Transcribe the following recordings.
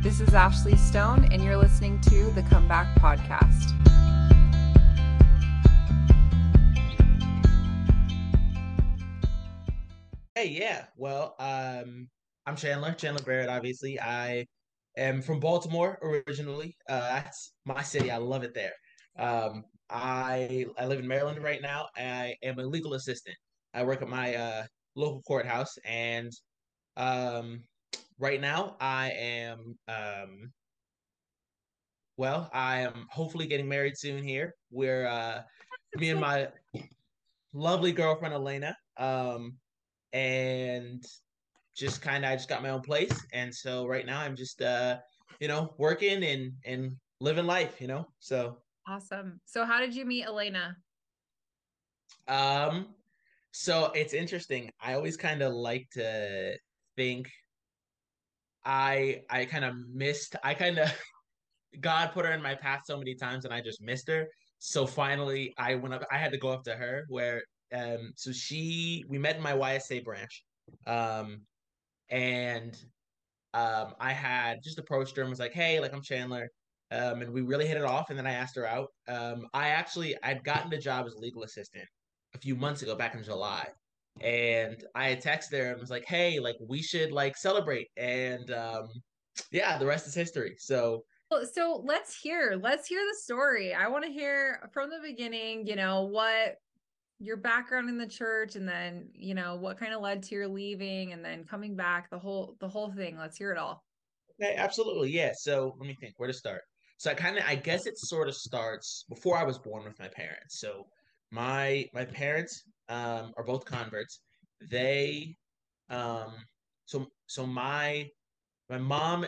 This is Ashley Stone, and you're listening to the Comeback Podcast. Hey, yeah. Well, um, I'm Chandler, Chandler Barrett, obviously. I am from Baltimore originally. Uh, that's my city. I love it there. Um, I I live in Maryland right now. I am a legal assistant. I work at my uh, local courthouse, and um, right now I am um, well, I am hopefully getting married soon here. We're uh, me and my lovely girlfriend Elena. Um, and just kind of I just got my own place, and so right now I'm just uh, you know working and and living life, you know. So awesome. So how did you meet Elena? Um, so it's interesting. I always kind of like to think I I kind of missed. I kind of God put her in my path so many times, and I just missed her. So finally, I went up. I had to go up to her where um so she we met in my YSA branch. Um and um I had just approached her and was like, "Hey, like I'm Chandler." Um and we really hit it off and then I asked her out. Um I actually I'd gotten a job as legal assistant a few months ago back in July. And I had texted her and was like, "Hey, like we should like celebrate." And um yeah, the rest is history. So so let's hear let's hear the story. I want to hear from the beginning you know what your background in the church and then you know what kind of led to your leaving and then coming back the whole the whole thing. Let's hear it all. Okay absolutely yeah. So let me think where to start? So i kind of i guess it sort of starts before i was born with my parents. So my my parents um are both converts they um so so my my mom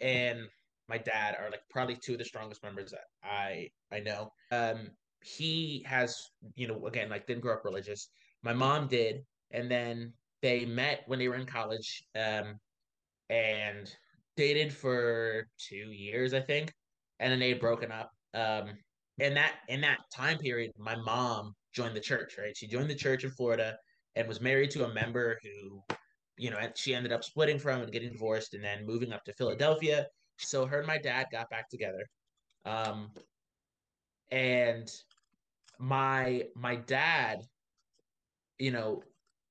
and my dad are like probably two of the strongest members that i i know um he has, you know, again, like didn't grow up religious. My mom did, and then they met when they were in college, um, and dated for two years, I think, and then they had broken up. Um, in that in that time period, my mom joined the church. Right, she joined the church in Florida and was married to a member who, you know, she ended up splitting from and getting divorced, and then moving up to Philadelphia. So her and my dad got back together. Um, and my my dad, you know,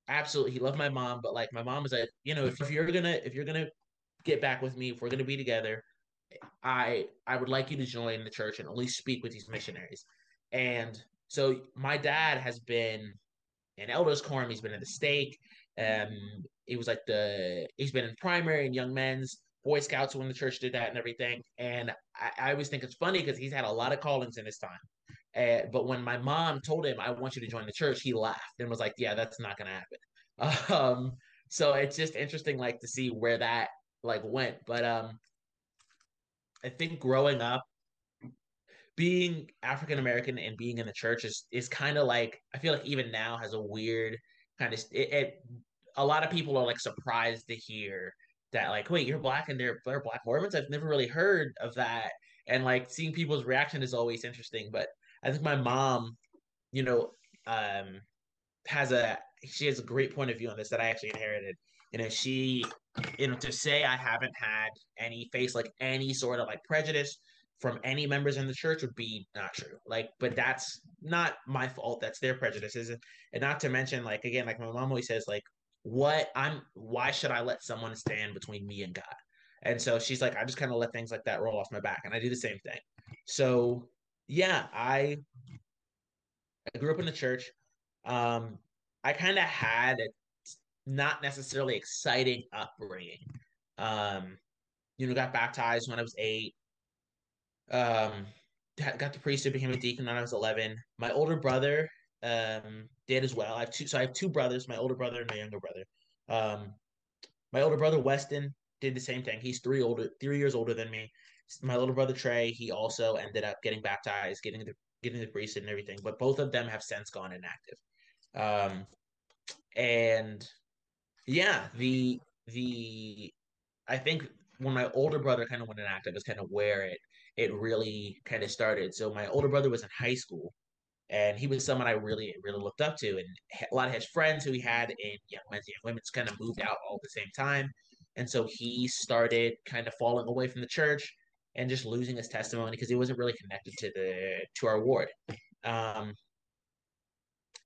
absolutely he loved my mom, but like my mom was like, you know, if, if you're gonna if you're gonna get back with me, if we're gonna be together, I I would like you to join the church and at least speak with these missionaries. And so my dad has been in elders quorum, he's been in the stake. Um he was like the he's been in primary and young men's Boy Scouts when the church did that and everything. And I, I always think it's funny because he's had a lot of callings in his time. Uh, but when my mom told him, I want you to join the church, he laughed and was like, yeah, that's not to happen. Um, so it's just interesting, like to see where that like went. But um, I think growing up, being African American and being in the church is is kind of like I feel like even now has a weird kind of it, it, A lot of people are like surprised to hear that like wait you're black and they're they're black Mormons. I've never really heard of that, and like seeing people's reaction is always interesting. But I think my mom, you know, um, has a she has a great point of view on this that I actually inherited. You know, she, you know, to say I haven't had any face like any sort of like prejudice from any members in the church would be not true. Like, but that's not my fault. That's their prejudices, and not to mention, like again, like my mom always says, like, what I'm, why should I let someone stand between me and God? And so she's like, I just kind of let things like that roll off my back, and I do the same thing. So yeah, I I grew up in the church. Um, I kind of had a not necessarily exciting upbringing. Um, you know, got baptized when I was eight. Um, got the priesthood, became a deacon when I was eleven. My older brother um did as well. I have two, so I have two brothers, my older brother and my younger brother. Um, my older brother Weston did the same thing. He's three older, three years older than me my little brother Trey, he also ended up getting baptized, getting the getting the priesthood and everything. But both of them have since gone inactive. Um, and yeah, the the I think when my older brother kind of went inactive is kind of where it it really kind of started. So my older brother was in high school, and he was someone I really really looked up to, and a lot of his friends who he had in young men's and women's kind of moved out all at the same time. and so he started kind of falling away from the church and just losing his testimony because he wasn't really connected to the to our ward. Um,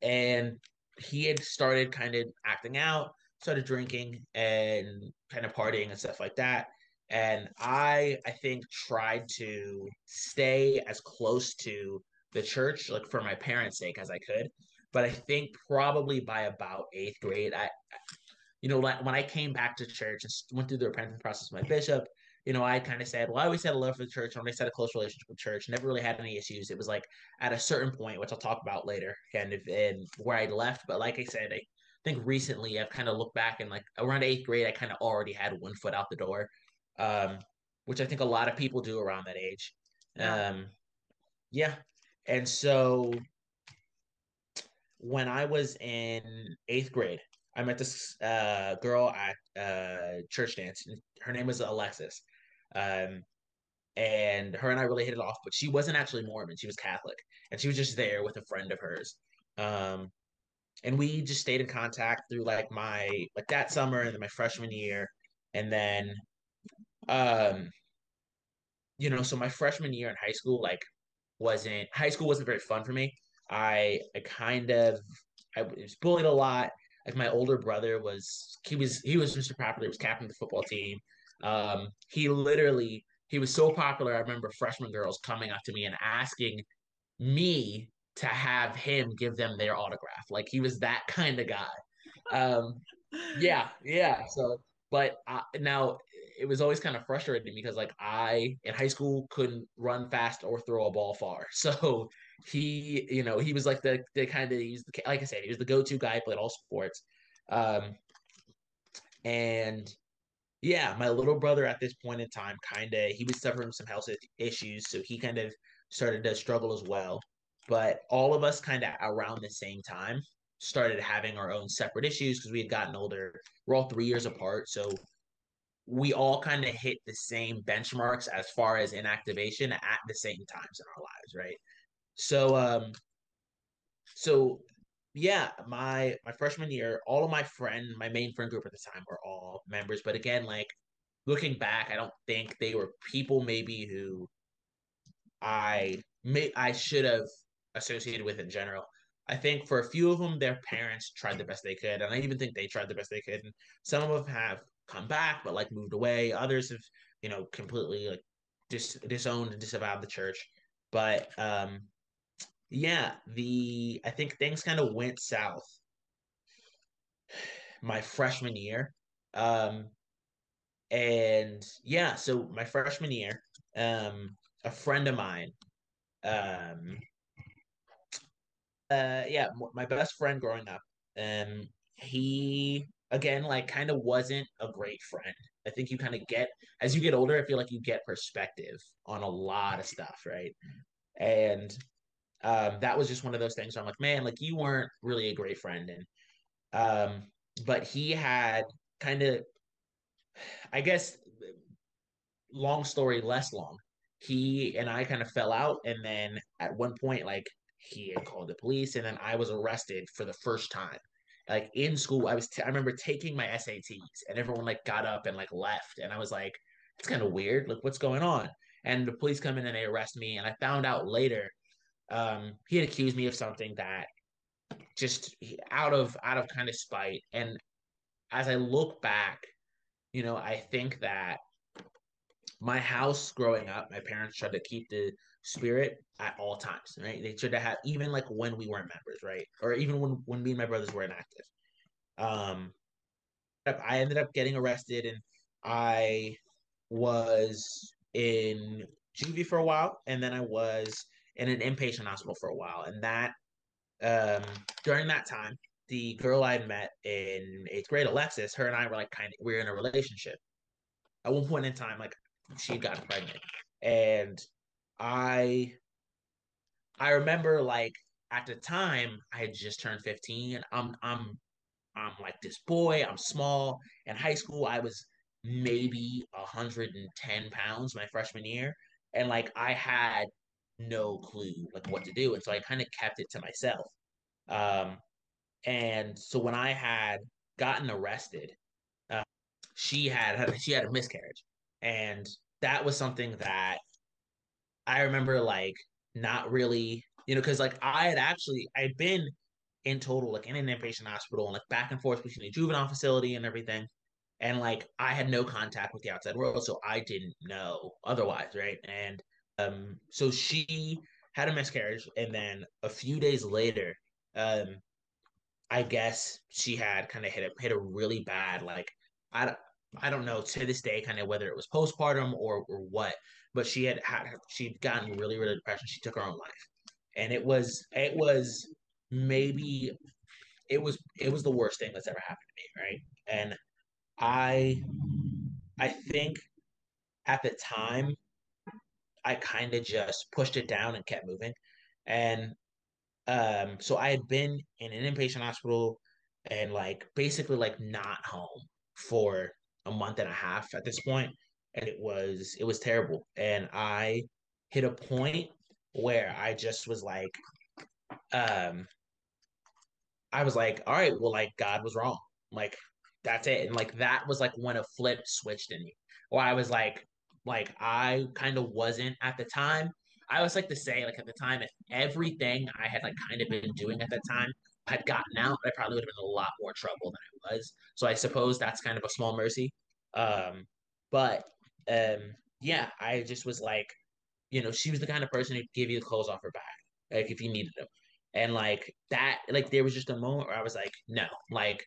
and he had started kind of acting out, started drinking and kind of partying and stuff like that. And I, I think, tried to stay as close to the church, like for my parents' sake, as I could. But I think probably by about eighth grade, I, you know, like when I came back to church and went through the repentance process with my bishop, you know, I kind of said, well, I always had a love for the church. I always had a close relationship with church. Never really had any issues. It was like at a certain point, which I'll talk about later, kind of in where I left. But like I said, I think recently I've kind of looked back and like around eighth grade, I kind of already had one foot out the door, um, which I think a lot of people do around that age. Yeah. Um, yeah. And so when I was in eighth grade, I met this uh, girl at uh, church dance. Her name was Alexis. Um, and her and I really hit it off, but she wasn't actually Mormon. She was Catholic, and she was just there with a friend of hers. Um, and we just stayed in contact through like my like that summer and then my freshman year, and then, um, you know, so my freshman year in high school like wasn't high school wasn't very fun for me. I I kind of I was bullied a lot. Like my older brother was he was he was Mr. Popular, he was captain of the football team. Um, he literally he was so popular. I remember freshman girls coming up to me and asking me to have him give them their autograph. Like he was that kind of guy. Um, yeah, yeah. So, but uh, now it was always kind of frustrating because like I in high school couldn't run fast or throw a ball far. So he, you know, he was like the the kind of he's the like I said, he was the go to guy. Played all sports. Um, and yeah, my little brother at this point in time kind of he was suffering some health issues, so he kind of started to struggle as well. But all of us kind of around the same time started having our own separate issues because we had gotten older. We're all three years apart, so we all kind of hit the same benchmarks as far as inactivation at the same times in our lives, right? So, um, so yeah, my my freshman year, all of my friend, my main friend group at the time were all members. But again, like looking back, I don't think they were people maybe who I may I should have associated with in general. I think for a few of them, their parents tried the best they could, and I even think they tried the best they could. And some of them have come back, but like moved away. Others have, you know, completely like dis- disowned and disavowed the church. But um, yeah, the I think things kind of went south my freshman year. Um and yeah, so my freshman year, um a friend of mine um uh yeah, my best friend growing up, um he again like kind of wasn't a great friend. I think you kind of get as you get older, I feel like you get perspective on a lot of stuff, right? And um, that was just one of those things. I'm like, man, like you weren't really a great friend, and um, but he had kind of, I guess, long story less long. He and I kind of fell out, and then at one point, like he had called the police, and then I was arrested for the first time. Like in school, I was t- I remember taking my SATs, and everyone like got up and like left, and I was like, it's kind of weird. Like, what's going on? And the police come in and they arrest me, and I found out later um, he had accused me of something that just out of out of kind of spite. And as I look back, you know, I think that my house growing up, my parents tried to keep the spirit at all times, right? They to have even like when we weren't members, right? Or even when when me and my brothers were inactive. Um I ended up getting arrested and I was in juvie for a while and then I was in an inpatient hospital for a while. And that um, during that time, the girl I met in eighth grade, Alexis, her and I were like kind of we were in a relationship. At one point in time, like she got pregnant, and I, I remember like at the time I had just turned fifteen. I'm I'm I'm like this boy. I'm small. In high school, I was maybe 110 pounds my freshman year, and like I had no clue like what to do, and so I kind of kept it to myself. Um, and so when I had gotten arrested, uh, she had she had a miscarriage, and that was something that I remember like not really, you know, because like I had actually I'd been in total like in an inpatient hospital and like back and forth between the juvenile facility and everything. And like I had no contact with the outside world, so I didn't know otherwise, right? And um so she had a miscarriage and then a few days later, um I guess she had kind of hit a hit a really bad like I I don't know to this day kind of whether it was postpartum or or what, but she had had she'd gotten really really depressed. She took her own life, and it was it was maybe it was it was the worst thing that's ever happened to me, right? And I I think at the time I kind of just pushed it down and kept moving, and um, so I had been in an inpatient hospital and like basically like not home for a month and a half at this point, and it was it was terrible. And I hit a point where I just was like, um, I was like, all right, well, like God was wrong, like that's it, and like that was like when a flip switched in me, or I was like, like I kind of wasn't at the time I always like to say, like at the time, if everything I had like kind of been doing at that time had gotten out, I probably would have been in a lot more trouble than I was. So I suppose that's kind of a small mercy. Um, but um, yeah, I just was like, you know, she was the kind of person who'd give you the clothes off her back, like if you needed them. And like that, like there was just a moment where I was like, no, like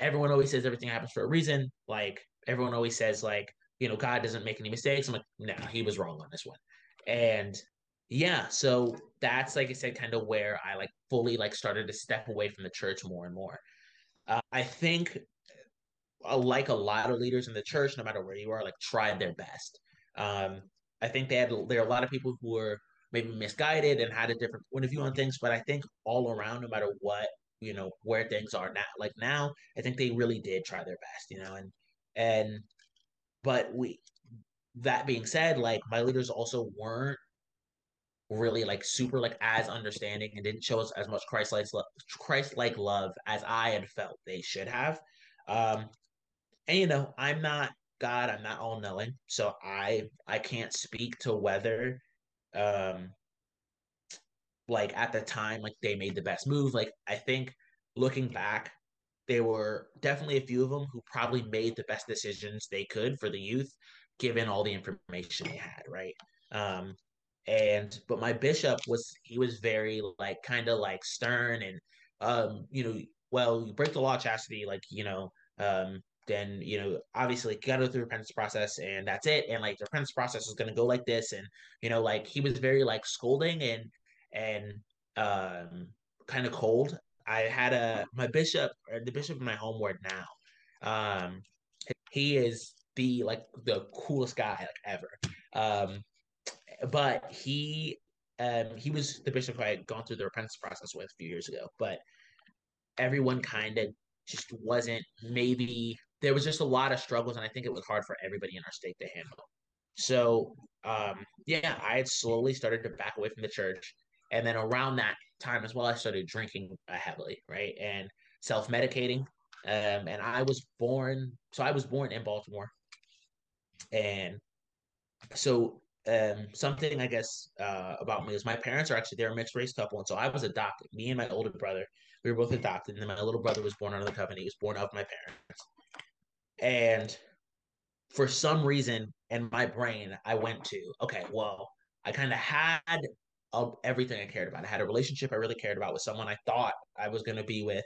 everyone always says everything happens for a reason. Like everyone always says, like, you know, God doesn't make any mistakes. I'm like, no, he was wrong on this one. And yeah so that's like i said kind of where i like fully like started to step away from the church more and more uh, i think like a lot of leaders in the church no matter where you are like tried their best um i think they had there are a lot of people who were maybe misguided and had a different point of view on things but i think all around no matter what you know where things are now like now i think they really did try their best you know and and but we that being said like my leaders also weren't really like super like as understanding and didn't show us as much Christ like Christ like love as I had felt they should have. Um, and you know, I'm not God, I'm not all knowing, so I I can't speak to whether um like at the time like they made the best move. Like I think looking back, there were definitely a few of them who probably made the best decisions they could for the youth given all the information they had, right? Um, and but my bishop was he was very like kind of like stern and um you know well you break the law of chastity like you know um then you know obviously gotta go through repentance process and that's it and like the repentance process is gonna go like this and you know like he was very like scolding and and um kind of cold. I had a my bishop or the bishop of my home ward now um he is the like the coolest guy like ever. Um but he um he was the bishop I had gone through the repentance process with a few years ago, but everyone kind of just wasn't maybe there was just a lot of struggles and I think it was hard for everybody in our state to handle. So um yeah, I had slowly started to back away from the church. And then around that time as well, I started drinking heavily, right? And self-medicating. Um, and I was born, so I was born in Baltimore. And so um, something I guess uh, about me is my parents are actually they're a mixed race couple, and so I was adopted. Me and my older brother, we were both adopted, and then my little brother was born under the covenant. He was born of my parents, and for some reason in my brain, I went to okay, well, I kind of had everything I cared about. I had a relationship I really cared about with someone I thought I was going to be with.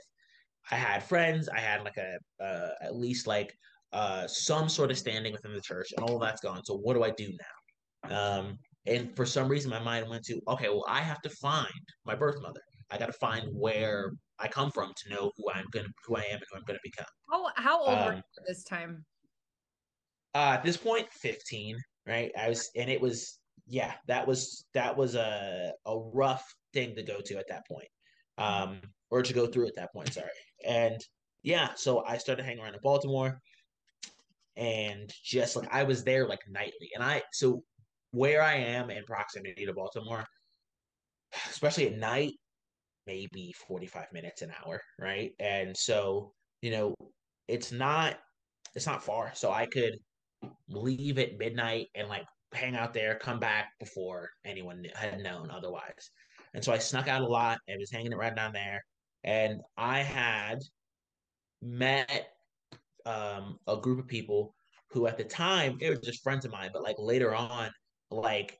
I had friends. I had like a uh, at least like uh, some sort of standing within the church, and all that's gone. So what do I do now? Um, and for some reason, my mind went to, okay, well, I have to find my birth mother. I got to find where I come from to know who I'm gonna, who I am, and who I'm gonna become. How how old um, were you this time? Uh, at this point, fifteen. Right, I was, and it was, yeah, that was that was a a rough thing to go to at that point, um, or to go through at that point. Sorry, and yeah, so I started hanging around in Baltimore, and just like I was there like nightly, and I so where I am in proximity to Baltimore, especially at night, maybe 45 minutes an hour, right? And so, you know, it's not it's not far, so I could leave at midnight and like hang out there, come back before anyone had known otherwise. And so I snuck out a lot and was hanging it right down there. And I had met um, a group of people who at the time they were just friends of mine, but like later on, like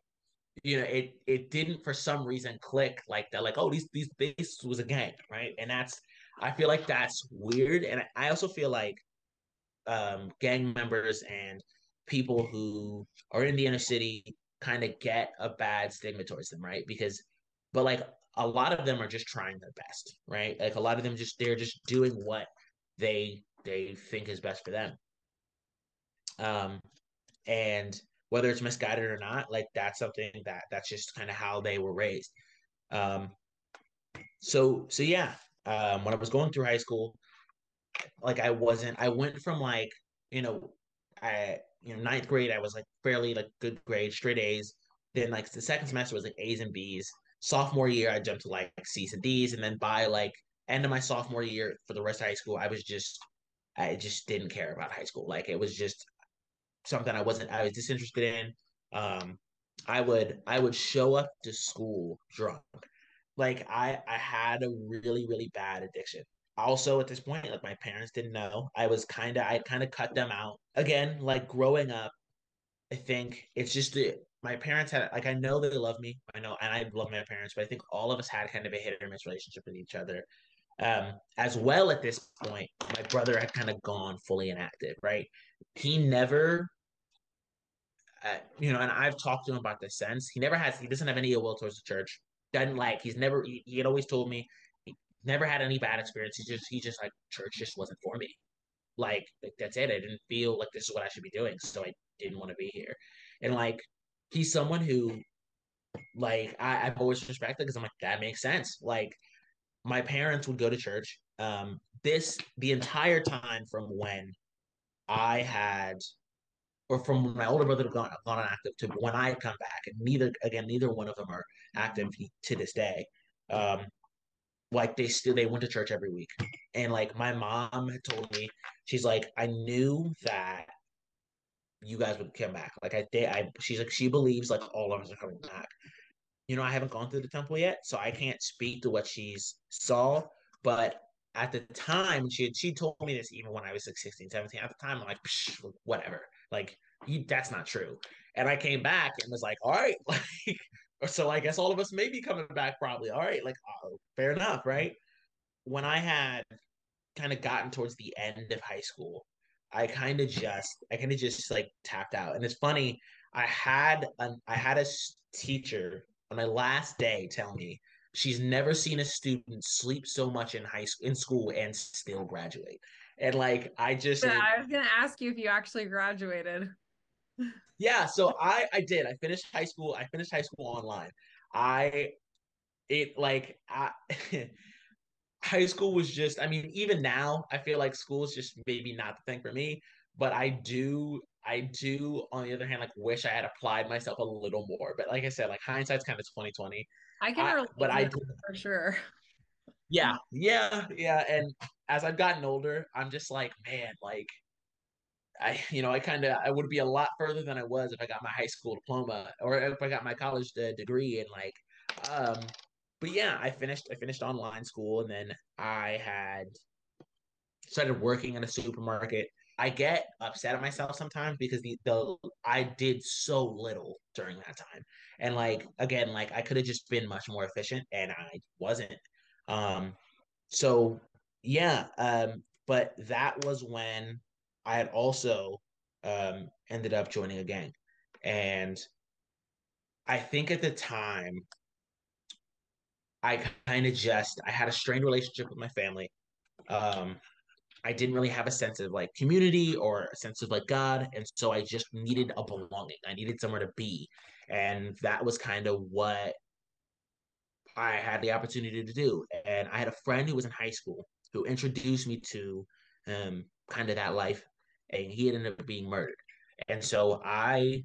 you know, it it didn't for some reason click like that. Like, oh, these these this was a gang, right? And that's I feel like that's weird, and I also feel like um, gang members and people who are in the inner city kind of get a bad stigma towards them, right? Because, but like a lot of them are just trying their best, right? Like a lot of them just they're just doing what they they think is best for them. Um, and whether it's misguided or not, like that's something that that's just kind of how they were raised. Um, so so yeah, um, when I was going through high school, like I wasn't. I went from like you know, I you know ninth grade I was like fairly like good grade, straight A's. Then like the second semester was like A's and B's. Sophomore year I jumped to like C's and D's, and then by like end of my sophomore year for the rest of high school I was just I just didn't care about high school. Like it was just something I wasn't I was disinterested in. Um, I would I would show up to school drunk. Like I I had a really really bad addiction. Also at this point like my parents didn't know. I was kind of I kind of cut them out. Again, like growing up I think it's just the my parents had like I know they love me. I know and I love my parents, but I think all of us had kind of a hit or miss relationship with each other. Um, as well at this point, my brother had kind of gone fully inactive, right? He never uh, you know, and I've talked to him about this since. He never has, he doesn't have any ill will towards the church. Doesn't like, he's never, he, he had always told me, he never had any bad experience. He just, he just like, church just wasn't for me. Like, like, that's it. I didn't feel like this is what I should be doing. So I didn't want to be here. And like, he's someone who, like, I, I've always respected because I'm like, that makes sense. Like, my parents would go to church. Um, this, the entire time from when I had or from my older brother to gone gone active to when I come back, and neither again neither one of them are active to this day. Um, like they still they went to church every week, and like my mom had told me, she's like, I knew that you guys would come back. Like I, they, I, she's like, she believes like all of us are coming back. You know, I haven't gone through the temple yet, so I can't speak to what she's saw. But at the time, she had, she told me this even when I was like 16, 17. At the time, I'm like, whatever. Like, you, that's not true. And I came back and was like, all right, like, so I guess all of us may be coming back probably. All right, like, oh, fair enough, right? When I had kind of gotten towards the end of high school, I kind of just, I kind of just like tapped out. And it's funny, I had an, I had a teacher on my last day tell me she's never seen a student sleep so much in high school in school and still graduate and like I just yeah, I was gonna ask you if you actually graduated. Yeah, so I I did. I finished high school. I finished high school online. I it like I high school was just I mean even now I feel like school is just maybe not the thing for me, but I do I do on the other hand like wish I had applied myself a little more. But like I said, like hindsight's kind of 2020. I can relate but I for sure. Yeah, yeah, yeah. And as I've gotten older, I'm just like, man, like I, you know, I kind of, I would be a lot further than I was if I got my high school diploma or if I got my college uh, degree and like, um, but yeah, I finished, I finished online school and then I had started working in a supermarket. I get upset at myself sometimes because the, the I did so little during that time. And like again, like I could have just been much more efficient and I wasn't. Um so yeah, um, but that was when I had also um, ended up joining a gang, and I think at the time I kind of just I had a strained relationship with my family. Um, I didn't really have a sense of like community or a sense of like God, and so I just needed a belonging. I needed somewhere to be, and that was kind of what I had the opportunity to do. And I had a friend who was in high school who introduced me to um, kind of that life, and he ended up being murdered. And so I,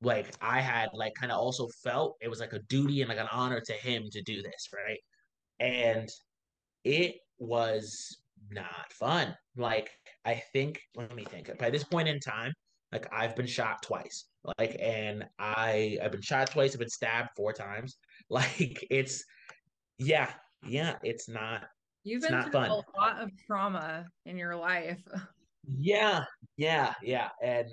like, I had like kind of also felt it was like a duty and like an honor to him to do this, right? And it was not fun. Like I think let me think. By this point in time, like I've been shot twice. Like and I I've been shot twice, I've been stabbed four times. Like it's yeah, yeah, it's not You've been through fun. a lot of trauma in your life. Yeah, yeah, yeah. And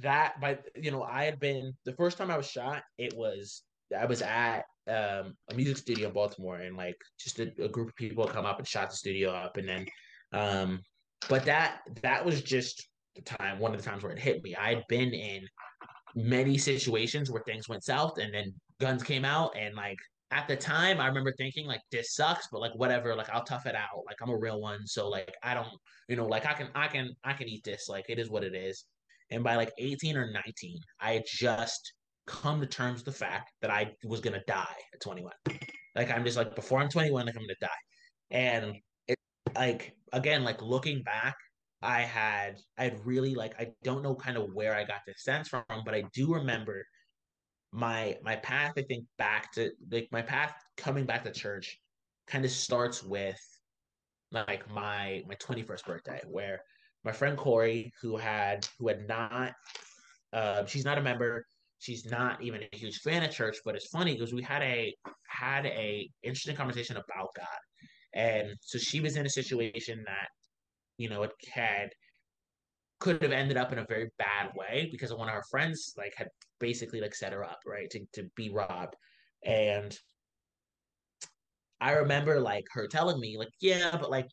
that by you know, I had been the first time I was shot, it was I was at um a music studio in Baltimore and like just a, a group of people come up and shot the studio up and then um but that that was just the time one of the times where it hit me. I had been in many situations where things went south and then guns came out and like at the time I remember thinking like this sucks, but like whatever, like I'll tough it out. Like I'm a real one. So like I don't you know, like I can I can I can eat this. Like it is what it is. And by like 18 or 19, I had just come to terms with the fact that I was gonna die at 21. Like I'm just like before I'm 21, like I'm gonna die. And it like again, like looking back, I had I had really like I don't know kind of where I got this sense from, but I do remember my my path I think back to like my path coming back to church kind of starts with like my my 21st birthday where my friend Corey who had who had not uh, she's not a member she's not even a huge fan of church but it's funny because we had a had a interesting conversation about God. And so she was in a situation that you know it had could have ended up in a very bad way because one of her friends like had basically like set her up right to, to be robbed. And i remember like her telling me like yeah but like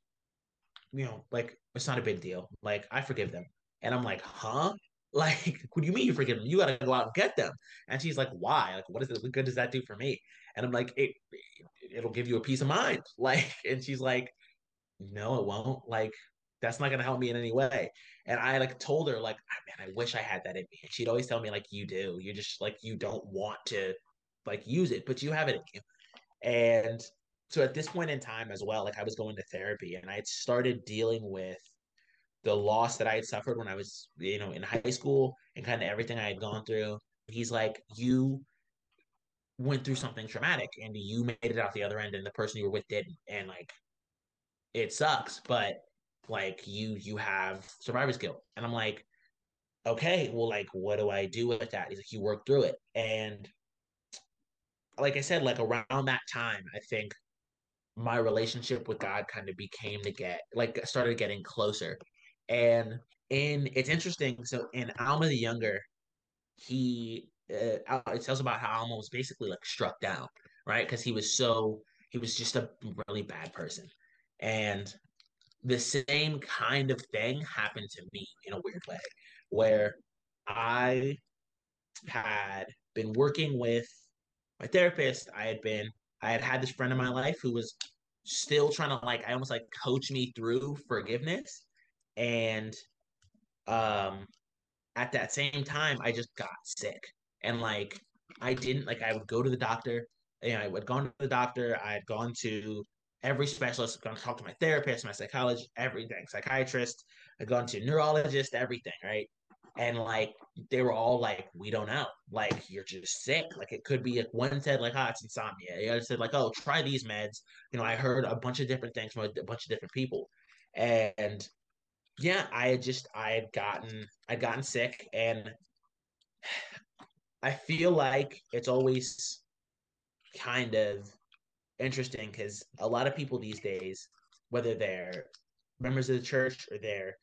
you know like it's not a big deal. Like i forgive them. And i'm like huh? Like what do you mean you forgive them? You gotta go out and get them. And she's like why? Like what is it? What good does that do for me? And i'm like it it'll give you a peace of mind. Like and she's like no, it won't. Like, that's not gonna help me in any way. And I like told her, like, "Ah, man, I wish I had that in me. And she'd always tell me, like, you do. You're just like you don't want to like use it, but you have it in you. And so at this point in time as well, like I was going to therapy and I had started dealing with the loss that I had suffered when I was, you know, in high school and kind of everything I had gone through. He's like, you went through something traumatic and you made it out the other end and the person you were with didn't. And like it sucks, but like you you have survivor's guilt. And I'm like, okay, well, like, what do I do with that? He's like, you work through it. And like I said, like around that time, I think my relationship with God kind of became to get like started getting closer. And in it's interesting. So in Alma the Younger, he uh, it tells about how Alma was basically like struck down, right? Because he was so he was just a really bad person. And the same kind of thing happened to me in a weird way, where I had been working with my therapist. I had been, I had had this friend in my life who was still trying to like, I almost like coach me through forgiveness. And um, at that same time, I just got sick. And like, I didn't, like, I would go to the doctor. You know, I would gone to the doctor. I had gone to every specialist. I've gone to talk to my therapist, my psychologist, everything, psychiatrist. I've gone to neurologist, everything, right? And like they were all like, we don't know. Like you're just sick. Like it could be like one said like, oh, it's insomnia. The other said like, oh, try these meds. You know, I heard a bunch of different things from a, a bunch of different people, and yeah, I had just I had gotten I'd gotten sick, and I feel like it's always kind of interesting because a lot of people these days, whether they're members of the church or they're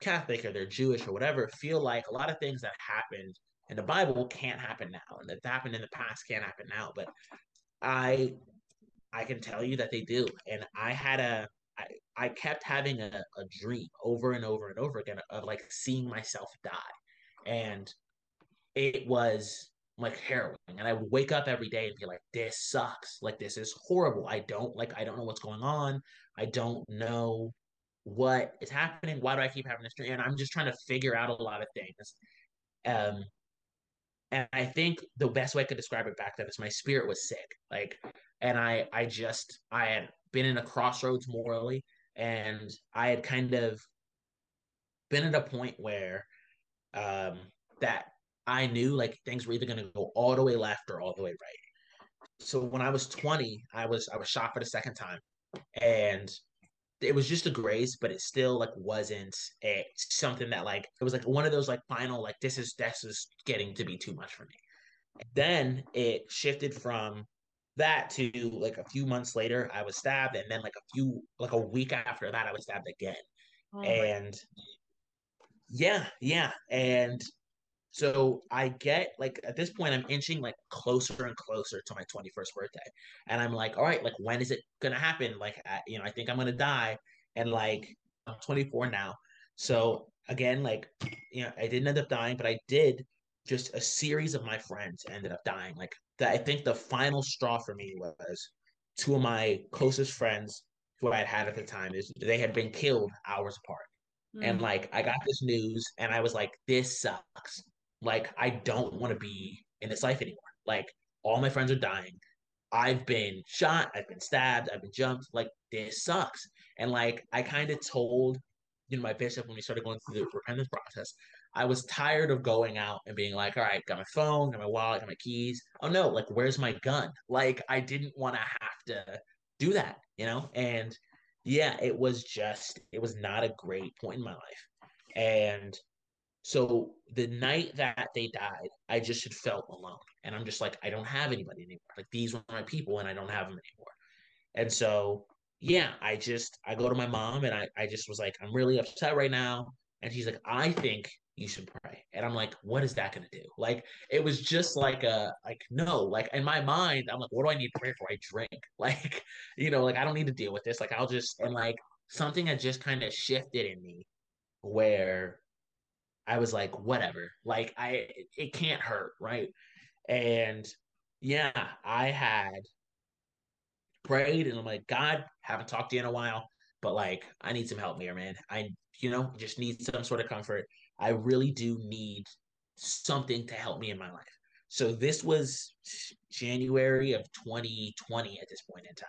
Catholic or they're Jewish or whatever, feel like a lot of things that happened in the Bible can't happen now, and that happened in the past can't happen now. But I I can tell you that they do, and I had a I, I kept having a, a dream over and over and over again of like seeing myself die, and it was like harrowing and i would wake up every day and be like this sucks. Like this is horrible. I don't like i don't know what's going on. I don't know what is happening. Why do i keep having this dream? And i'm just trying to figure out a lot of things. Um and i think the best way i could describe it back then is my spirit was sick. Like and i i just i had been in a crossroads morally and i had kind of been at a point where um that I knew like things were either going to go all the way left or all the way right. So when I was 20, I was I was shot for the second time, and it was just a grace, but it still like wasn't a something that like it was like one of those like final like this is this is getting to be too much for me. Then it shifted from that to like a few months later, I was stabbed, and then like a few like a week after that, I was stabbed again. Oh and yeah, yeah, and so I get like at this point, I'm inching like closer and closer to my 21st birthday, and I'm like, all right, like when is it gonna happen? Like, I, you know, I think I'm gonna die, and like I'm 24 now, so again, like, you know, I didn't end up dying, but I did just a series of my friends ended up dying. Like that, I think the final straw for me was two of my closest friends who I had had at the time is they had been killed hours apart. Mm. And like I got this news and I was like, this sucks. Like I don't want to be in this life anymore. Like all my friends are dying. I've been shot, I've been stabbed, I've been jumped. Like this sucks. And like I kind of told you know my bishop when we started going through the repentance process, I was tired of going out and being like, all right, got my phone, got my wallet, got my keys. Oh no, like where's my gun? Like I didn't want to have to do that, you know? And yeah, it was just it was not a great point in my life. And so the night that they died, I just had felt alone. And I'm just like, I don't have anybody anymore. Like these were my people and I don't have them anymore. And so yeah, I just I go to my mom and I, I just was like, I'm really upset right now. And she's like, I think you should pray. And I'm like, what is that gonna do? Like it was just like a like no, like in my mind, I'm like, what do I need to pray for? I drink. Like, you know, like I don't need to deal with this. Like I'll just and like something had just kind of shifted in me where I was like, whatever. Like I it can't hurt, right? And yeah, I had prayed and I'm like, God, haven't talked to you in a while, but like I need some help here, man. I you know, just need some sort of comfort. I really do need something to help me in my life. So this was January of 2020 at this point in time.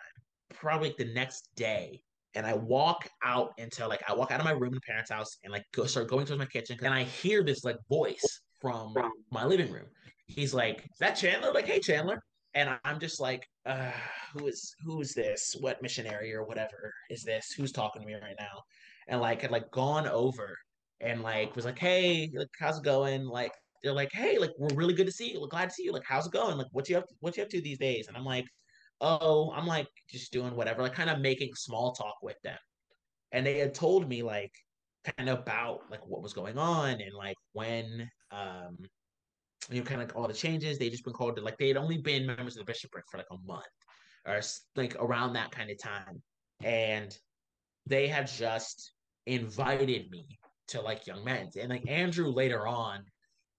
Probably the next day, and I walk out into like I walk out of my room in the parents' house and like go start going towards my kitchen, and I hear this like voice from my living room. He's like, "Is that Chandler?" Like, "Hey, Chandler." and I'm just like, uh, who is who is this? What missionary or whatever is this? Who's talking to me right now? And like had like gone over and like was like, hey, like how's it going? Like they're like, hey, like we're really good to see you. We're glad to see you. Like how's it going? Like what you up? To, what you up to these days? And I'm like, oh, I'm like just doing whatever, like kind of making small talk with them. And they had told me like kind of about like what was going on and like when um you know kind of like all the changes they just been called to like they had only been members of the bishopric for like a month or like around that kind of time and they had just invited me to like young men's. And like Andrew later on,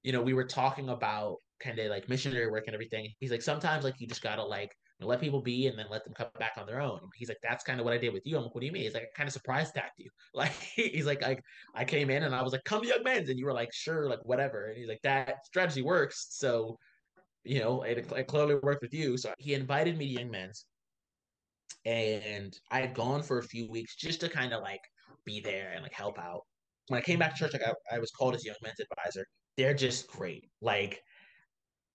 you know, we were talking about kind of like missionary work and everything. He's like, sometimes like you just gotta like let people be and then let them come back on their own. He's like, that's kind of what I did with you. I'm like, what do you mean? He's like, I kind of surprise tapped you. Like he's like, like I came in and I was like, come Young Men's, and you were like, sure, like whatever. And he's like, that strategy works. So, you know, it, it clearly worked with you. So he invited me to Young Men's, and I had gone for a few weeks just to kind of like be there and like help out when I came back to church, like I, I was called as young men's advisor. They're just great. Like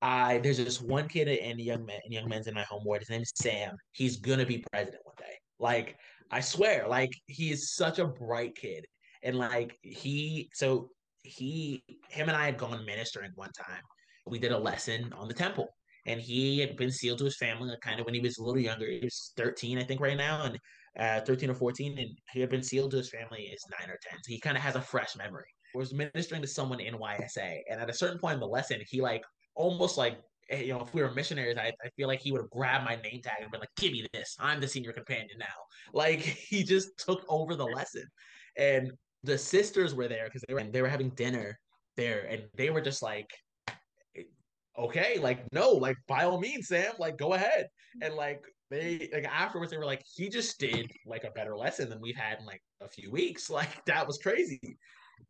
I there's this one kid in young in young men's in my home ward. His name is Sam. He's gonna be president one day. Like I swear, like he is such a bright kid. And like he so he him and I had gone ministering one time. We did a lesson on the temple. And he had been sealed to his family kind of when he was a little younger. He was 13, I think, right now. And uh, 13 or 14, and he had been sealed to his family is nine or 10. So he kind of has a fresh memory. Was ministering to someone in YSA, and at a certain point in the lesson, he like almost like eh, you know, if we were missionaries, I, I feel like he would have grabbed my name tag and been like, "Give me this. I'm the senior companion now." Like he just took over the lesson, and the sisters were there because they were they were having dinner there, and they were just like, "Okay, like no, like by all means, Sam, like go ahead." And like they like afterwards they were like he just did like a better lesson than we've had in like a few weeks like that was crazy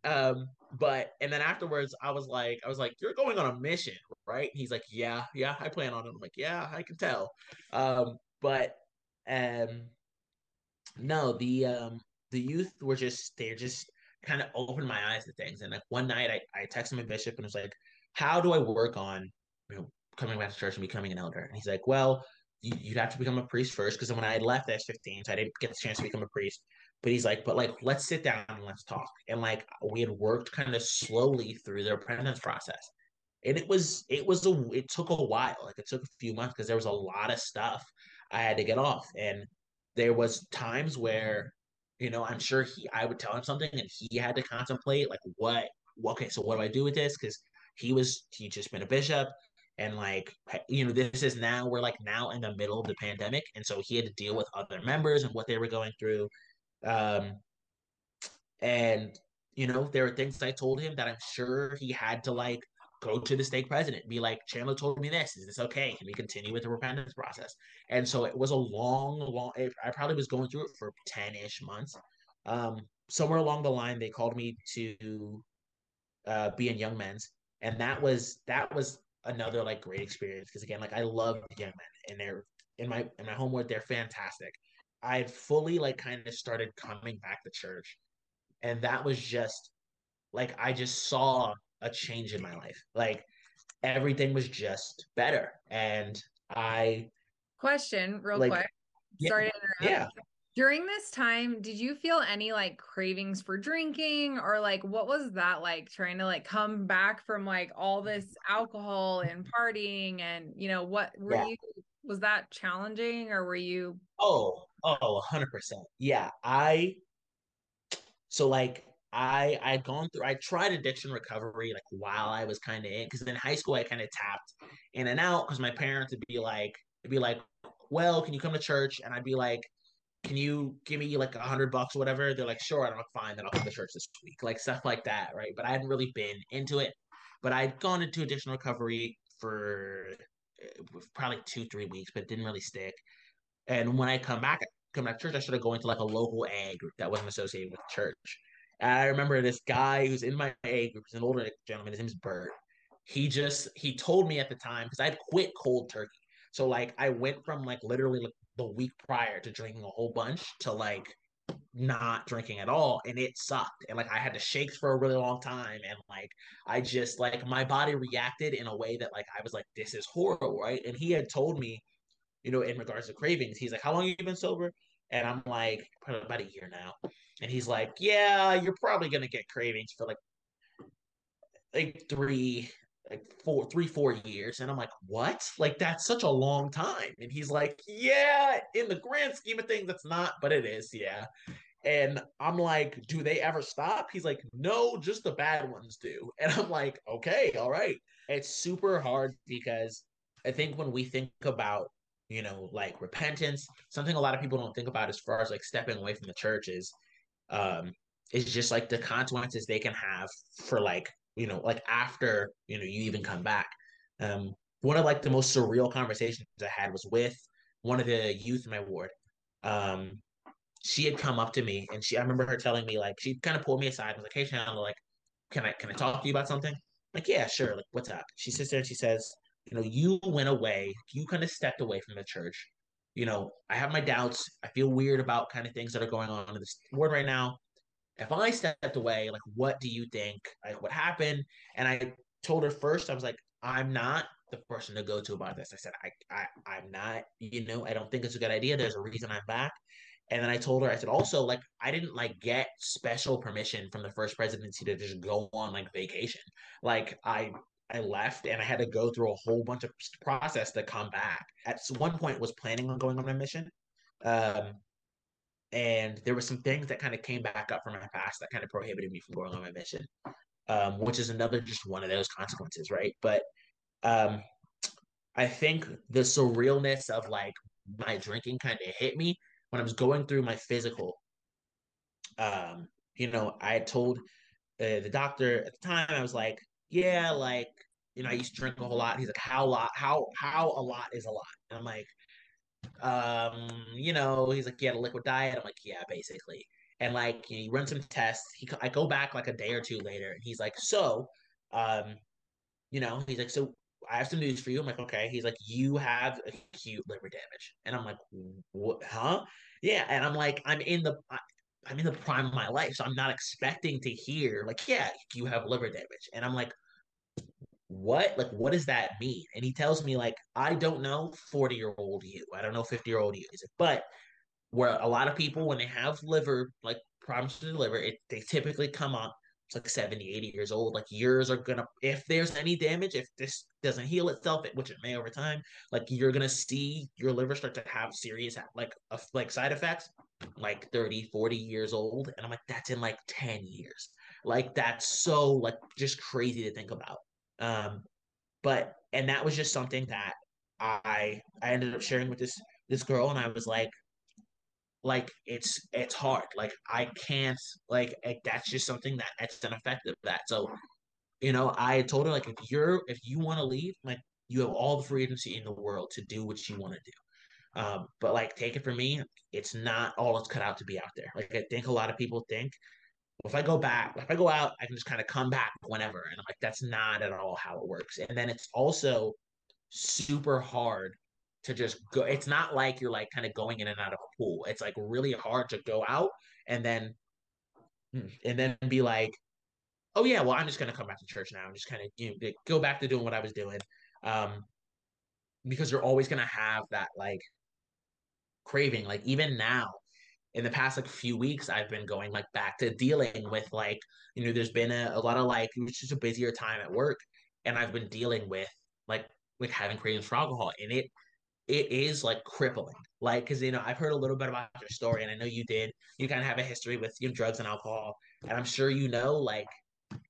um but and then afterwards i was like i was like you're going on a mission right? He's like yeah yeah i plan on it. I'm like yeah i can tell. Um but um no the um the youth were just they're just kind of opened my eyes to things and like one night i i texted my bishop and was like how do i work on you know coming back to church and becoming an elder? And he's like well you, would have to become a priest first because when I left at 15, so I didn't get the chance to become a priest. But he's like, but like, let's sit down and let's talk. And like, we had worked kind of slowly through the repentance process. And it was, it was a, it took a while. Like, it took a few months because there was a lot of stuff I had to get off. And there was times where, you know, I'm sure he, I would tell him something and he had to contemplate, like, what, okay, so what do I do with this? Because he was, he just been a bishop and like you know this is now we're like now in the middle of the pandemic and so he had to deal with other members and what they were going through um and you know there are things i told him that i'm sure he had to like go to the stake president be like chandler told me this. Is this okay? Can we continue with the repentance process? And so it was a long long i probably was going through it for 10ish months. Um somewhere along the line they called me to uh be in young men's. And that was that was another like great experience. Because again, like I love young men and they're in my in my home ward, they're fantastic. I had fully like kind of started coming back to church, and that was just like I just saw a change in my life. Like everything was just better, and I question real like, quick. Yeah, Sorry to interrupt. Yeah during this time did you feel any like cravings for drinking or like what was that like trying to like come back from like all this alcohol and partying and you know what were yeah. you was that challenging or were you oh oh 100% yeah i so like i i'd gone through i tried addiction recovery like while i was kind of in because in high school i kind of tapped in and out because my parents would be like would be like well can you come to church and i'd be like can you give me like a hundred bucks or whatever? They're like, sure. I'm like, fine. Then I'll come to church this week, like stuff like that, right? But I hadn't really been into it. But I'd gone into addiction recovery for uh, probably two, three weeks, but didn't really stick. And when I come back, come back to church, I started going to like a local A group that wasn't associated with church. And I remember this guy who's in my A group, he's an older gentleman. His name's Bert. He just he told me at the time because I'd quit cold turkey. So like I went from like literally like the week prior to drinking a whole bunch to like not drinking at all and it sucked and like i had to shake for a really long time and like i just like my body reacted in a way that like i was like this is horrible right and he had told me you know in regards to cravings he's like how long have you been sober and i'm like probably about a year now and he's like yeah you're probably gonna get cravings for like like three like four, three, four years. And I'm like, what? Like, that's such a long time. And he's like, yeah, in the grand scheme of things, that's not, but it is. Yeah. And I'm like, do they ever stop? He's like, no, just the bad ones do. And I'm like, okay, all right. It's super hard because I think when we think about, you know, like repentance, something a lot of people don't think about as far as like stepping away from the church is, um, is just like the consequences they can have for like you know, like after, you know, you even come back. Um, one of like the most surreal conversations I had was with one of the youth in my ward. Um, she had come up to me and she, I remember her telling me like, she kind of pulled me aside and was like, Hey, Chandler, like, can I, can I talk to you about something? like, yeah, sure. Like, what's up? She sits there and she says, you know, you went away, you kind of stepped away from the church. You know, I have my doubts. I feel weird about kind of things that are going on in this ward right now if I stepped away, like, what do you think? Like, what happened? And I told her first, I was like, I'm not the person to go to about this. I said, I, I, I'm not, you know, I don't think it's a good idea. There's a reason I'm back. And then I told her, I said, also, like, I didn't like get special permission from the first presidency to just go on like vacation. Like, I, I left and I had to go through a whole bunch of process to come back. At one point, was planning on going on my mission, um, and there were some things that kind of came back up from my past that kind of prohibited me from going on my mission um, which is another just one of those consequences right but um, i think the surrealness of like my drinking kind of hit me when i was going through my physical um, you know i told uh, the doctor at the time i was like yeah like you know i used to drink a whole lot he's like how lot how how a lot is a lot and i'm like um, you know, he's like, you had a liquid diet. I'm like, yeah, basically. And like, you know, he runs some tests. He, I go back like a day or two later, and he's like, so, um, you know, he's like, so I have some news for you. I'm like, okay. He's like, you have acute liver damage, and I'm like, what? Huh? Yeah. And I'm like, I'm in the. I, I'm in the prime of my life, so I'm not expecting to hear like, yeah, you have liver damage, and I'm like, what like what does that mean and he tells me like i don't know 40 year old you i don't know 50 year old you it but where a lot of people when they have liver like problems with the liver, it they typically come up it's like 70, 80 years old. Like yours are gonna if there's any damage, if this doesn't heal itself, which it may over time, like you're gonna see your liver start to have serious like uh, like side effects like 30, 40 years old. And I'm like, that's in like 10 years. Like that's so like just crazy to think about. Um, but and that was just something that I I ended up sharing with this this girl, and I was like, like it's it's hard. Like I can't like, like that's just something that that's an effect of that. So, you know, I told her like if you're if you want to leave, like you have all the free agency in the world to do what you want to do. Um, but like take it from me, it's not all it's cut out to be out there. Like I think a lot of people think if I go back, if I go out, I can just kind of come back whenever. And I'm like, that's not at all how it works. And then it's also super hard to just go. It's not like you're like kind of going in and out of a pool. It's like really hard to go out and then hmm, and then be like, oh yeah, well I'm just gonna come back to church now and just kind of you know go back to doing what I was doing. Um, because you're always gonna have that like craving. Like even now, in the past like few weeks i've been going like back to dealing with like you know there's been a, a lot of like it's just a busier time at work and i've been dealing with like like having cravings for alcohol and it it is like crippling. Like because you know i've heard a little bit about your story and i know you did. You kind of have a history with your drugs and alcohol and i'm sure you know like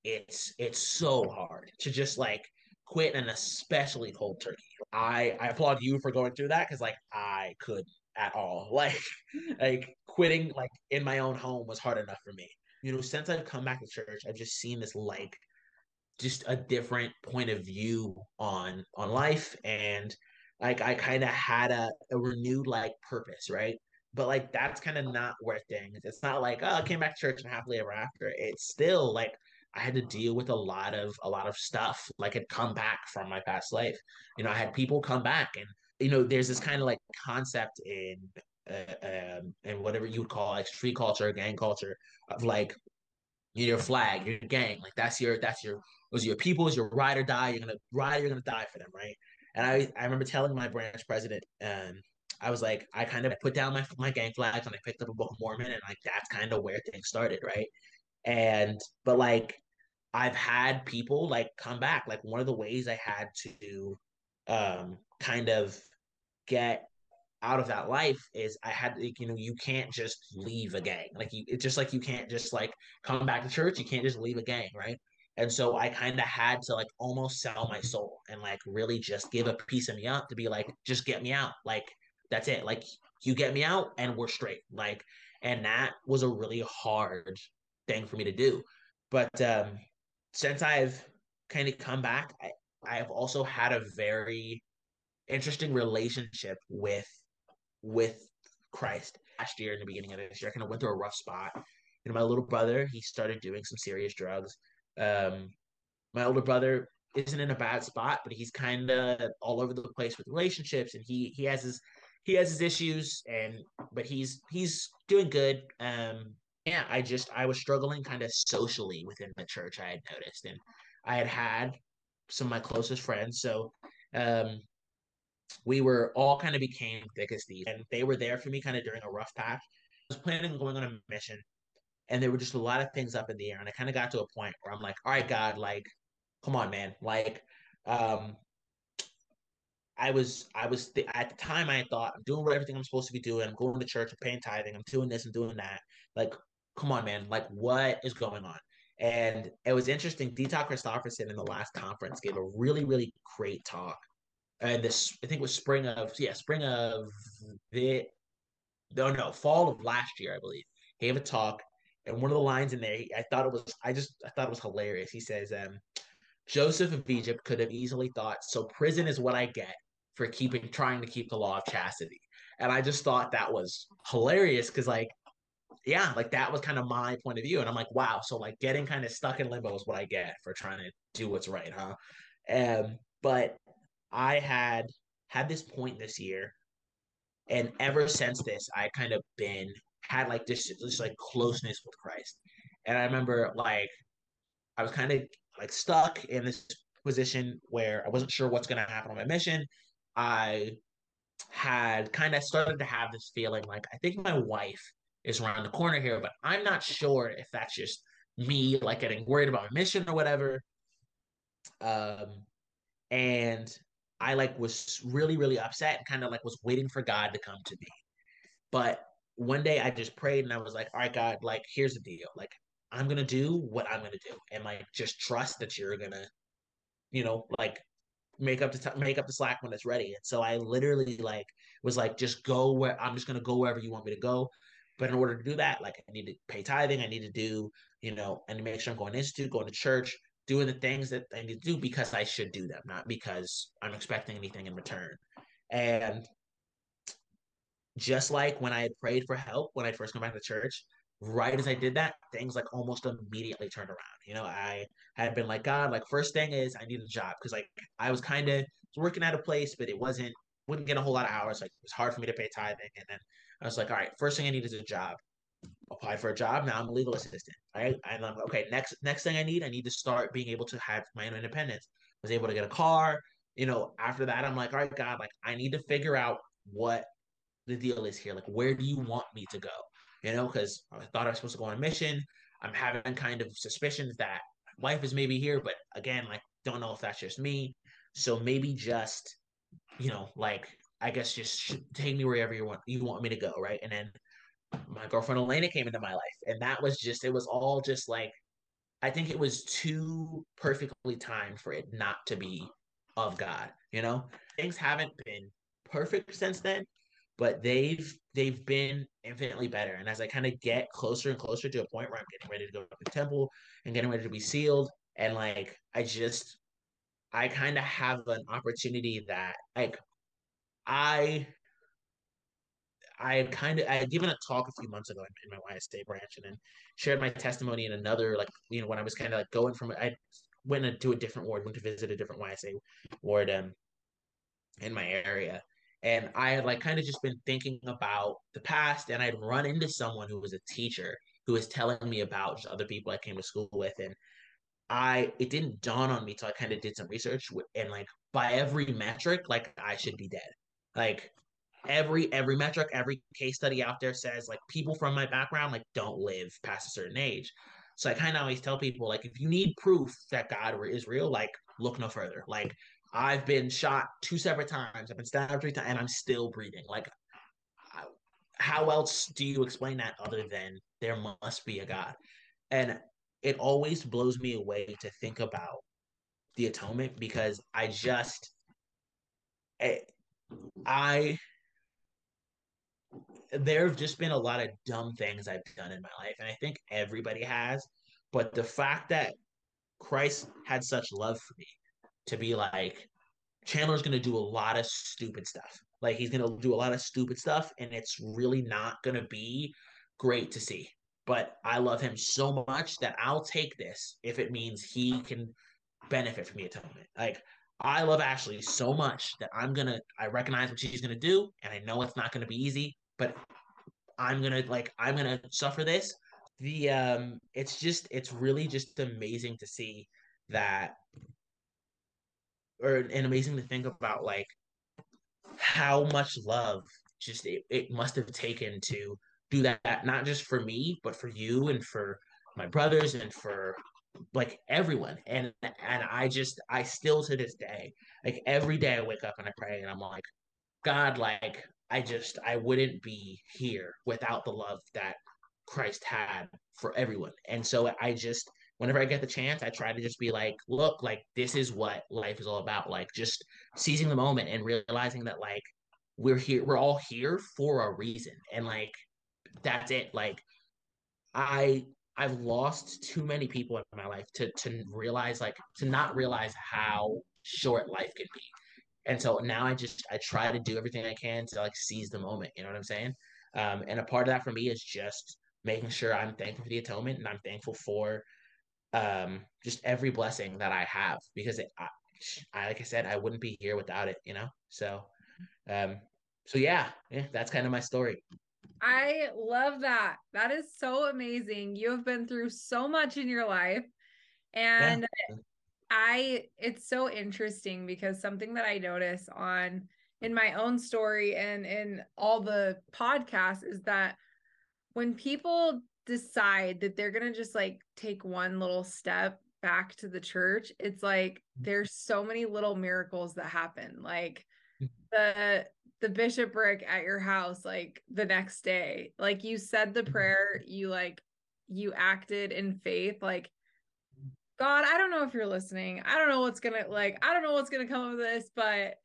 it's it's so hard to just like quit and especially cold turkey. I i applaud you for going through that because like i could at all. Like, like quitting like in my own home was hard enough for me. You know, since I've come back to church, I've just seen this like just a different point of view on on life and like I kind of had a, a renewed like purpose, right? But like that's kind of not where things. It's not like oh, I came back to church and happily ever after. It's still like I had to deal with a lot of a lot of stuff like had come back from my past life. You know, I had people come back and you know, there's this kind of like concept in uh, um, and whatever you would call like street culture, gang culture of like your flag, your gang, like that's your that's your those are your people, is your ride or die. You're gonna ride, you're gonna die for them, right? And I I remember telling my branch president, um, I was like, I kind of put down my my gang flags and I picked up a Book of Mormon, and like that's kind of where things started, right? And but like I've had people like come back. Like one of the ways I had to um kind of get out of that life is I had to, you know, you can't just leave a gang. Like you, it's just like you can't just like come back to church. You can't just leave a gang, right? And so I kind of had to like almost sell my soul and like really just give a piece of me up to be like, just get me out. Like that's it. Like you get me out and we're straight. Like, and that was a really hard thing for me to do. But um since I've kind of come back, I, I've also had a very interesting relationship with with Christ. Last year, in the beginning of this year, I kind of went through a rough spot. You know, my little brother, he started doing some serious drugs. Um, my older brother isn't in a bad spot, but he's kind of all over the place with relationships, and he he has his he has his issues, and but he's he's doing good. Um, yeah, I just I was struggling kind of socially within the church. I had noticed, and I had had some of my closest friends. So um, we were all kind of became thick as thieves, and they were there for me kind of during a rough patch. I was planning on going on a mission, and there were just a lot of things up in the air, and I kind of got to a point where I'm like, all right, God, like, come on, man, like, um, I was, I was th- at the time I thought I'm doing everything I'm supposed to be doing. I'm going to church, I'm paying tithing, I'm doing this and doing that. Like, come on, man, like, what is going on? And it was interesting. D. Todd Christofferson in the last conference gave a really, really great talk and this I think it was spring of yeah spring of the no no fall of last year I believe. He gave a talk and one of the lines in there I thought it was I just I thought it was hilarious. He says um Joseph of Egypt could have easily thought so prison is what I get for keeping trying to keep the law of chastity and I just thought that was hilarious because like yeah like that was kind of my point of view and I'm like wow so like getting kind of stuck in limbo is what I get for trying to do what's right huh? Um but I had had this point this year, and ever since this, I kind of been had like this this like closeness with Christ. And I remember like I was kind of like stuck in this position where I wasn't sure what's going to happen on my mission. I had kind of started to have this feeling like I think my wife is around the corner here, but I'm not sure if that's just me like getting worried about my mission or whatever. Um, and I like was really, really upset and kind of like was waiting for God to come to me. But one day I just prayed and I was like, all right, God, like, here's the deal. Like, I'm going to do what I'm going to do. And like, just trust that you're going to, you know, like make up the t- make up the slack when it's ready. And so I literally like was like, just go where I'm just going to go wherever you want me to go. But in order to do that, like I need to pay tithing. I need to do, you know, and make sure I'm going to institute, going to church, doing the things that I need to do because I should do them, not because I'm expecting anything in return. And just like when I had prayed for help when I first come back to church, right as I did that, things like almost immediately turned around. You know, I had been like, God, like first thing is I need a job because like I was kind of working at a place, but it wasn't wouldn't get a whole lot of hours. Like it was hard for me to pay tithing, and then I was like, all right, first thing I need is a job apply for a job. Now I'm a legal assistant. Right. And I'm okay. Next, next thing I need, I need to start being able to have my own independence. I was able to get a car. You know, after that, I'm like, all right, God, like I need to figure out what the deal is here. Like, where do you want me to go? You know, because I thought I was supposed to go on a mission. I'm having kind of suspicions that wife is maybe here, but again, like, don't know if that's just me. So maybe just, you know, like I guess just take me wherever you want you want me to go, right? And then my girlfriend Elena came into my life. And that was just, it was all just like, I think it was too perfectly timed for it not to be of God. You know, things haven't been perfect since then, but they've they've been infinitely better. And as I kind of get closer and closer to a point where I'm getting ready to go to the temple and getting ready to be sealed, and like I just I kind of have an opportunity that like I I had kind of I had given a talk a few months ago in, in my YSA branch and then shared my testimony in another like you know when I was kind of like going from I went to a different ward, went to visit a different YSA ward um in my area. And I had like kind of just been thinking about the past and I'd run into someone who was a teacher who was telling me about just other people I came to school with and I it didn't dawn on me till I kind of did some research and like by every metric like I should be dead. Like every every metric every case study out there says like people from my background like don't live past a certain age. So i kind of always tell people like if you need proof that god is real like look no further. Like i've been shot two separate times i've been stabbed three times and i'm still breathing. Like how else do you explain that other than there must be a god? And it always blows me away to think about the atonement because i just eh, I there have just been a lot of dumb things I've done in my life, and I think everybody has. But the fact that Christ had such love for me to be like, Chandler's going to do a lot of stupid stuff. Like, he's going to do a lot of stupid stuff, and it's really not going to be great to see. But I love him so much that I'll take this if it means he can benefit from the atonement. Like, I love Ashley so much that I'm gonna I recognize what she's gonna do, and I know it's not gonna be easy, but I'm gonna like I'm gonna suffer this. The um it's just it's really just amazing to see that or and amazing to think about like how much love just it, it must have taken to do that not just for me but for you and for my brothers and for like everyone and and i just i still to this day like every day i wake up and i pray and i'm like god like i just i wouldn't be here without the love that christ had for everyone. And so i just whenever i get the chance i try to just be like look like this is what life is all about. Like just seizing the moment and realizing that like we're here we're all here for a reason. And like that's it. Like i I've lost too many people in my life to to realize like to not realize how short life can be. And so now I just I try to do everything I can to like seize the moment. You know what I'm saying? Um, and a part of that for me is just making sure I'm thankful for the atonement and I'm thankful for um, just every blessing that I have because it, I, I, like I said, I wouldn't be here without it. You know, so um, so yeah, yeah, that's kind of my story. I love that. That is so amazing. You have been through so much in your life. And yeah. I it's so interesting because something that I notice on in my own story and in all the podcasts is that when people decide that they're going to just like take one little step back to the church, it's like mm-hmm. there's so many little miracles that happen. Like mm-hmm. the the bishopric at your house like the next day. Like you said the mm-hmm. prayer, you like you acted in faith like God, I don't know if you're listening. I don't know what's going to like I don't know what's to come of this, but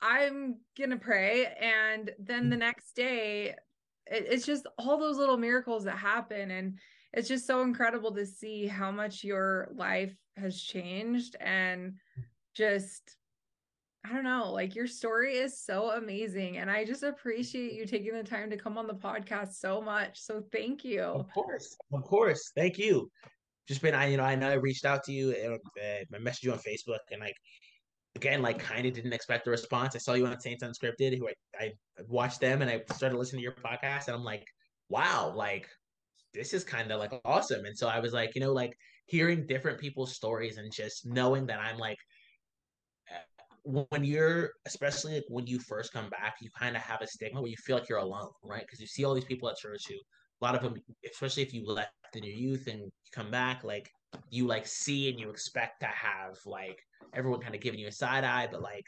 I'm going to pray and then the mm. next day it, it's just all those little miracles that happen and it's just so incredible to see how much your life has changed and mm. just I don't know, like your story is so amazing. And I just appreciate you taking the time to come on the podcast so much. So thank you. Of course. Of course. Thank you. Just been, I, you know, I know I reached out to you and uh, I messaged you on Facebook and like, again, like kind of didn't expect a response. I saw you on Saints Unscripted, who I, I watched them and I started listening to your podcast and I'm like, wow, like this is kind of like awesome. And so I was like, you know, like hearing different people's stories and just knowing that I'm like, when you're especially like when you first come back you kind of have a stigma where you feel like you're alone right because you see all these people at church who a lot of them especially if you left in your youth and you come back like you like see and you expect to have like everyone kind of giving you a side eye but like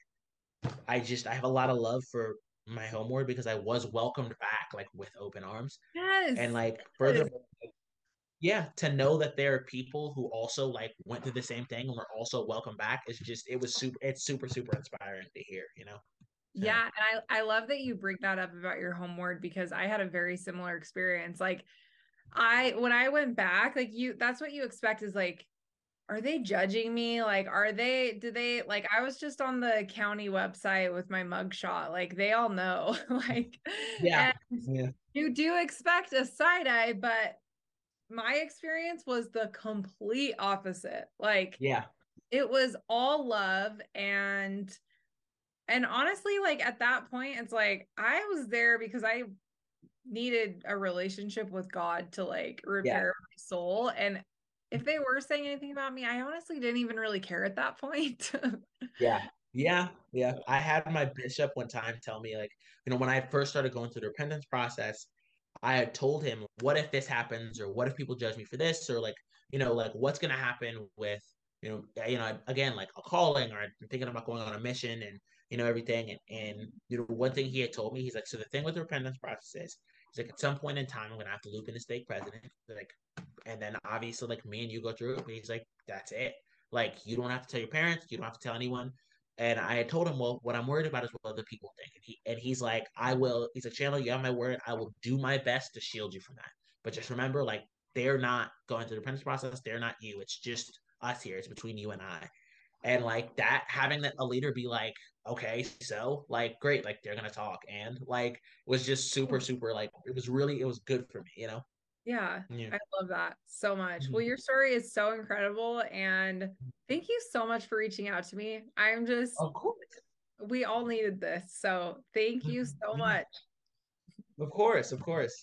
i just i have a lot of love for my home ward because i was welcomed back like with open arms. Yes. And like further yeah to know that there are people who also like went through the same thing and were also welcome back is just it was super it's super super inspiring to hear you know? Yeah and i i love that you bring that up about your home ward because i had a very similar experience. Like i when i went back like you that's what you expect is like are they judging me? Like are they do they like i was just on the county website with my mugshot like they all know like yeah, yeah. you do expect a side eye but my experience was the complete opposite. Like, yeah, it was all love and and honestly like at that point it's like I was there because I needed a relationship with God to like repair yeah. my soul and if they mm-hmm. were saying anything about me, I honestly didn't even really care at that point. yeah. Yeah. Yeah. I had my bishop one time tell me, like, you know, when I first started going through the repentance process, I had told him, what if this happens, or what if people judge me for this, or like, you know, like what's gonna happen with, you know, you know, again, like a calling, or I'm thinking about going on a mission, and you know everything, and and you know, one thing he had told me, he's like, so the thing with the repentance process is, like, at some point in time, I'm gonna have to loop in the stake president, like, and then obviously, like me and you go through it, he's like, that's it. Like, you don't have to tell your parents, you don't have to tell anyone. And I told him, well, what I'm worried about is what other people think. And, he, and he's like, I will, he's like, Chandler, you have my word. I will do my best to shield you from that. But just remember, like, they're not going through the repentance process. They're not you. It's just us here. It's between you and I. And like that, having that a leader be like, okay, so like, great, like they're to talk. And like, it was just super, super, like, it was really, it was good for me, you know? Yeah, yeah, I love that so much. Mm-hmm. Well, your story is so incredible. And thank you so much for reaching out to me. I'm just, of course, we all needed this. So thank you so mm-hmm. much. Of course, of course.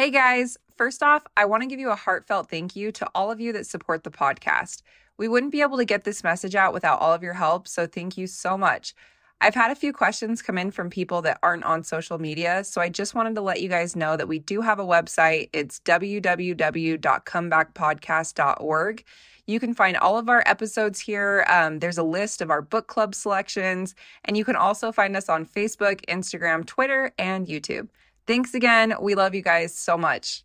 Hey guys, first off, I want to give you a heartfelt thank you to all of you that support the podcast. We wouldn't be able to get this message out without all of your help, so thank you so much. I've had a few questions come in from people that aren't on social media, so I just wanted to let you guys know that we do have a website. It's www.comebackpodcast.org. You can find all of our episodes here. Um, there's a list of our book club selections, and you can also find us on Facebook, Instagram, Twitter, and YouTube. Thanks again. We love you guys so much.